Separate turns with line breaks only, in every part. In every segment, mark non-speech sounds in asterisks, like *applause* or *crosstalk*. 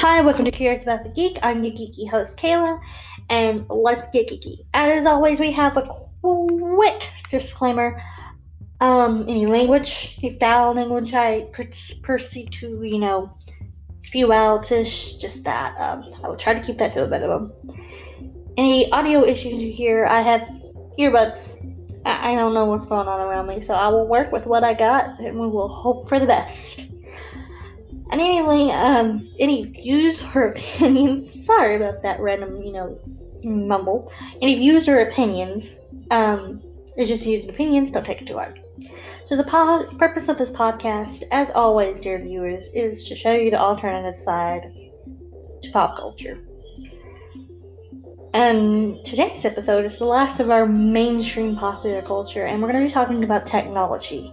Hi, welcome to Curious About the Geek. I'm your geeky host, Kayla, and let's get geeky. As always, we have a quick disclaimer. Um, any language, any foul language I per- proceed to, you know, spew out just that. Um, I will try to keep that to a minimum. Any audio issues you hear, I have earbuds. I, I don't know what's going on around me, so I will work with what I got, and we will hope for the best. And anyway, um, any views or opinions, *laughs* sorry about that random, you know, mumble. Any views or opinions, um, it's just views and opinions, don't take it too hard. So the po- purpose of this podcast, as always, dear viewers, is to show you the alternative side to pop culture. And today's episode is the last of our mainstream popular culture, and we're going to be talking about technology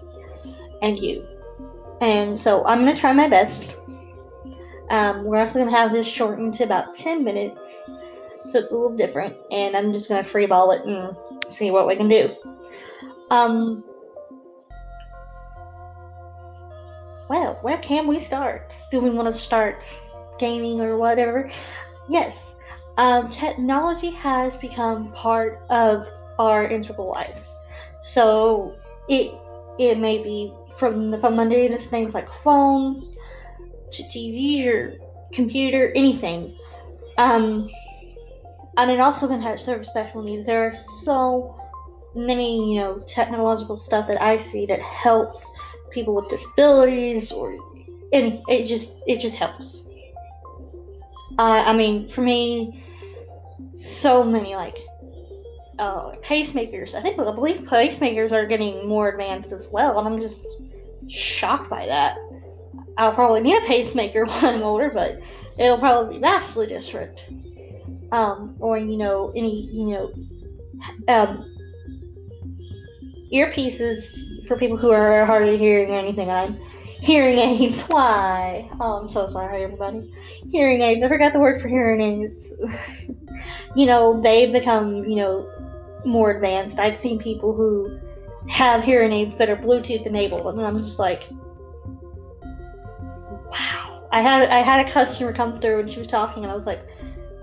and you. And so I'm going to try my best. Um, we're also going to have this shortened to about 10 minutes, so it's a little different. And I'm just going to freeball it and see what we can do. Um, well, where can we start? Do we want to start gaming or whatever? Yes, um, technology has become part of our integral lives. So it it may be from the from mundane things like phones to TVs or computer, anything. Um, and it also can have serve special needs. There are so many, you know, technological stuff that I see that helps people with disabilities or and it just it just helps. Uh, I mean, for me, so many like uh, pacemakers. I think I believe pacemakers are getting more advanced as well, and I'm just shocked by that. I'll probably need a pacemaker *laughs* when I'm older, but it'll probably be vastly different. Um, or you know, any you know, um, earpieces for people who are hard of hearing or anything. I'm hearing aids. *laughs* Why? Oh, I'm so sorry, everybody. Hearing aids. I forgot the word for hearing aids. *laughs* you know, they've become you know more advanced. I've seen people who have hearing aids that are Bluetooth enabled, and I'm just like, wow. I had I had a customer come through and she was talking, and I was like,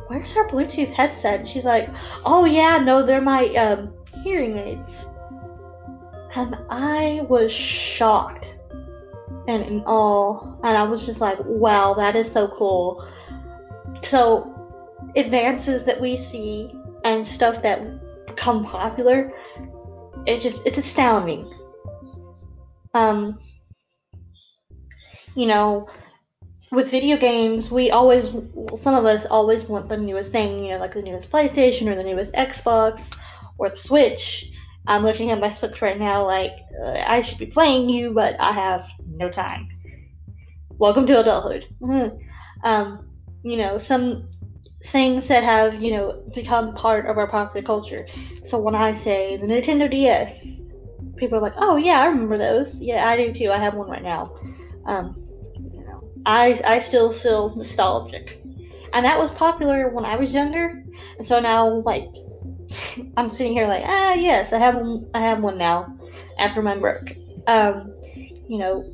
where's her Bluetooth headset? And she's like, oh yeah, no, they're my um, hearing aids. And I was shocked and in awe, and I was just like, wow, that is so cool. So, advances that we see and stuff that become popular it's just it's astounding. Um, you know, with video games, we always some of us always want the newest thing. You know, like the newest PlayStation or the newest Xbox or the Switch. I'm looking at my Switch right now, like uh, I should be playing you, but I have no time. Welcome to adulthood. *laughs* um, you know, some things that have, you know, become part of our popular culture. So when I say the Nintendo DS, people are like, "Oh yeah, I remember those. Yeah, I do too. I have one right now." Um, you know, I I still feel nostalgic, and that was popular when I was younger, and so now like *laughs* I'm sitting here like, ah yes, I have one. I have one now after mine broke. Um, you know,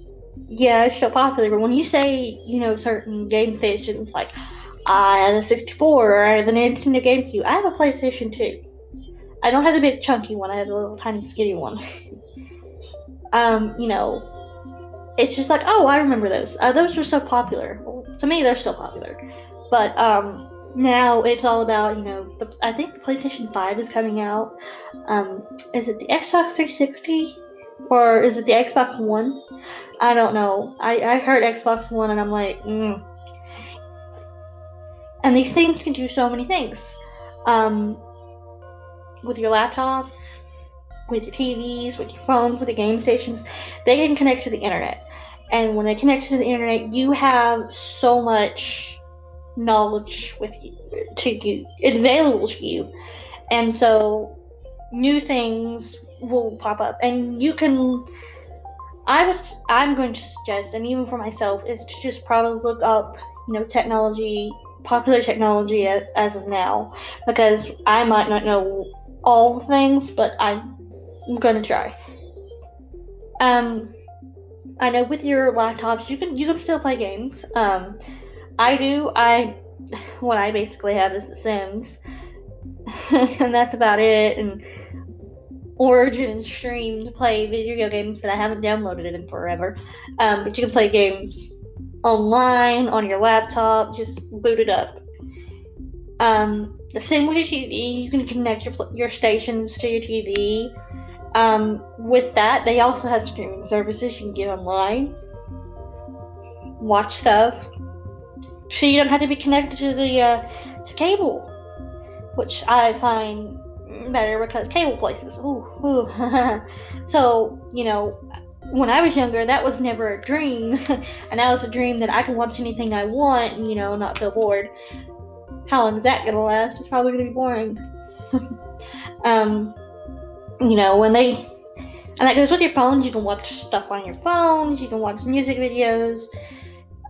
yeah, it's so popular, but when you say you know certain game stations like I have a 64 or the Nintendo GameCube. I have a PlayStation 2. I don't have the big chunky one. I have the little tiny skinny one. *laughs* um, you know, it's just like, oh, I remember those. Uh, those were so popular. Well, to me, they're still popular. But um, now it's all about, you know, the, I think the PlayStation 5 is coming out. Um, is it the Xbox 360 or is it the Xbox One? I don't know. I, I heard Xbox One and I'm like, mm, and these things can do so many things. Um, with your laptops, with your TVs, with your phones, with the game stations, they can connect to the internet. And when they connect to the internet, you have so much knowledge with you, to you, available to you. And so new things will pop up. And you can I was I'm going to suggest, and even for myself, is to just probably look up, you know, technology popular technology as of now because I might not know all the things, but I'm gonna try. Um, I know with your laptops you can you can still play games. Um, I do. I *sighs* what I basically have is The Sims, *laughs* and that's about it. And Origin Steam to play video games that I haven't downloaded in forever. Um, but you can play games online on your laptop. Just boot it up. Um, the same with your TV, you can connect your your stations to your TV. Um, with that, they also have streaming services you can get online, watch stuff. So you don't have to be connected to the uh, to cable, which I find better because cable places. Ooh, ooh. *laughs* so you know, when I was younger, that was never a dream, *laughs* and that was a dream that I can watch anything I want, and you know, not feel bored. How long is that gonna last? It's probably gonna be boring. *laughs* um, you know, when they and that goes with your phones. You can watch stuff on your phones. You can watch music videos.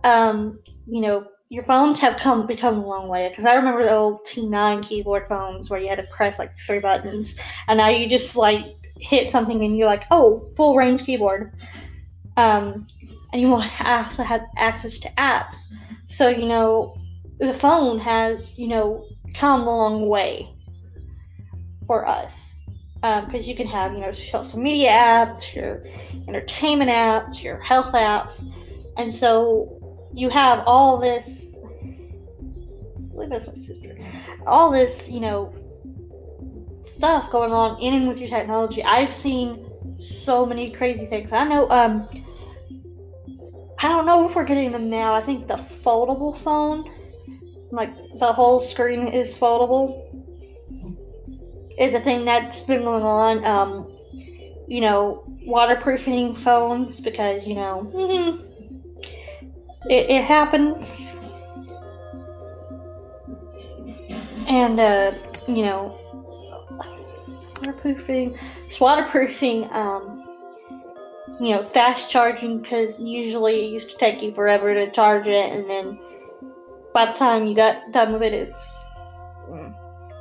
Um, you know, your phones have come become a long way because I remember the old T9 keyboard phones where you had to press like three buttons, and now you just like hit something and you're like, oh, full range keyboard. Um, and you will *laughs* also have access to apps. So you know, the phone has you know come a long way for us because um, you can have you know social media apps, your entertainment apps, your health apps, and so you have all this. I believe that's my sister. All this, you know, stuff going on in and with your technology. I've seen so many crazy things. I know. Um, I don't know if we're getting them now. I think the foldable phone, like the whole screen is foldable is a thing that's been going on. Um, you know, waterproofing phones because you know *laughs* it, it happens, and uh, you know, waterproofing, it's waterproofing. Um, you know, fast charging because usually it used to take you forever to charge it, and then by the time you got done with it, it's mm,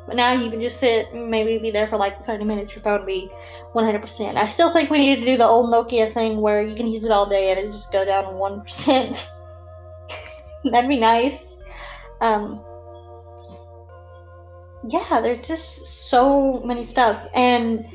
but now you can just sit, maybe be there for like 30 minutes, your phone be 100%. I still think we need to do the old Nokia thing where you can use it all day and it just go down 1%. *laughs* That'd be nice. Um, yeah, there's just so many stuff. And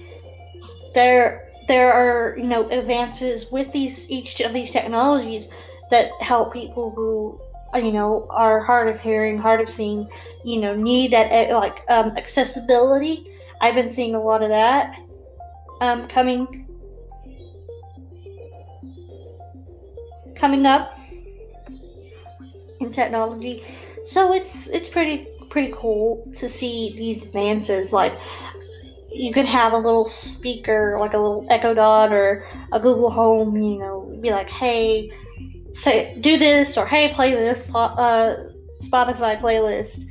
there there are, you know, advances with these each of these technologies that help people who you know, are hard of hearing, hard of seeing, you know, need that eh, like um, accessibility. I've been seeing a lot of that um, coming coming up in technology. So it's it's pretty pretty cool to see these advances. Like you can have a little speaker, like a little Echo Dot or a Google Home. You know, be like, hey say do this or hey play this uh, Spotify playlist.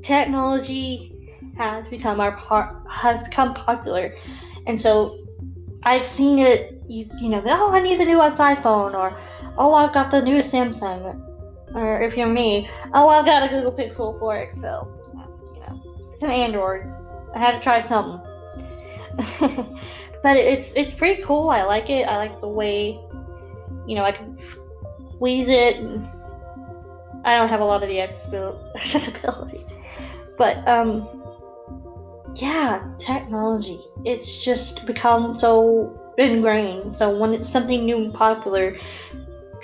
Technology has become our part has become popular, and so I've seen it. You you know oh I need the newest iPhone or oh I've got the newest Samsung or if you're me oh I've got a Google Pixel 4 XL. You know it's an Android. I had to try something. *laughs* but it's it's pretty cool. I like it. I like the way you know, I can squeeze it. I don't have a lot of the *laughs* accessibility, but um, yeah, technology. It's just become so ingrained. So when it's something new and popular,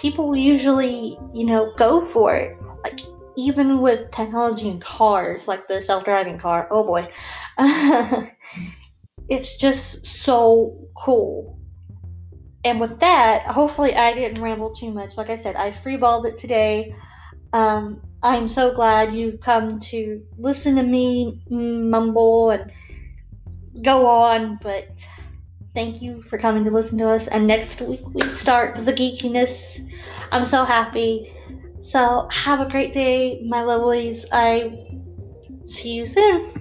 people usually, you know, go for it. Like even with technology and cars, like the self-driving car. Oh boy, *laughs* it's just so cool and with that, hopefully I didn't ramble too much. Like I said, I freeballed it today. Um, I'm so glad you've come to listen to me mumble and go on, but thank you for coming to listen to us. And next week we start the geekiness. I'm so happy. So have a great day, my lovelies. I see you soon.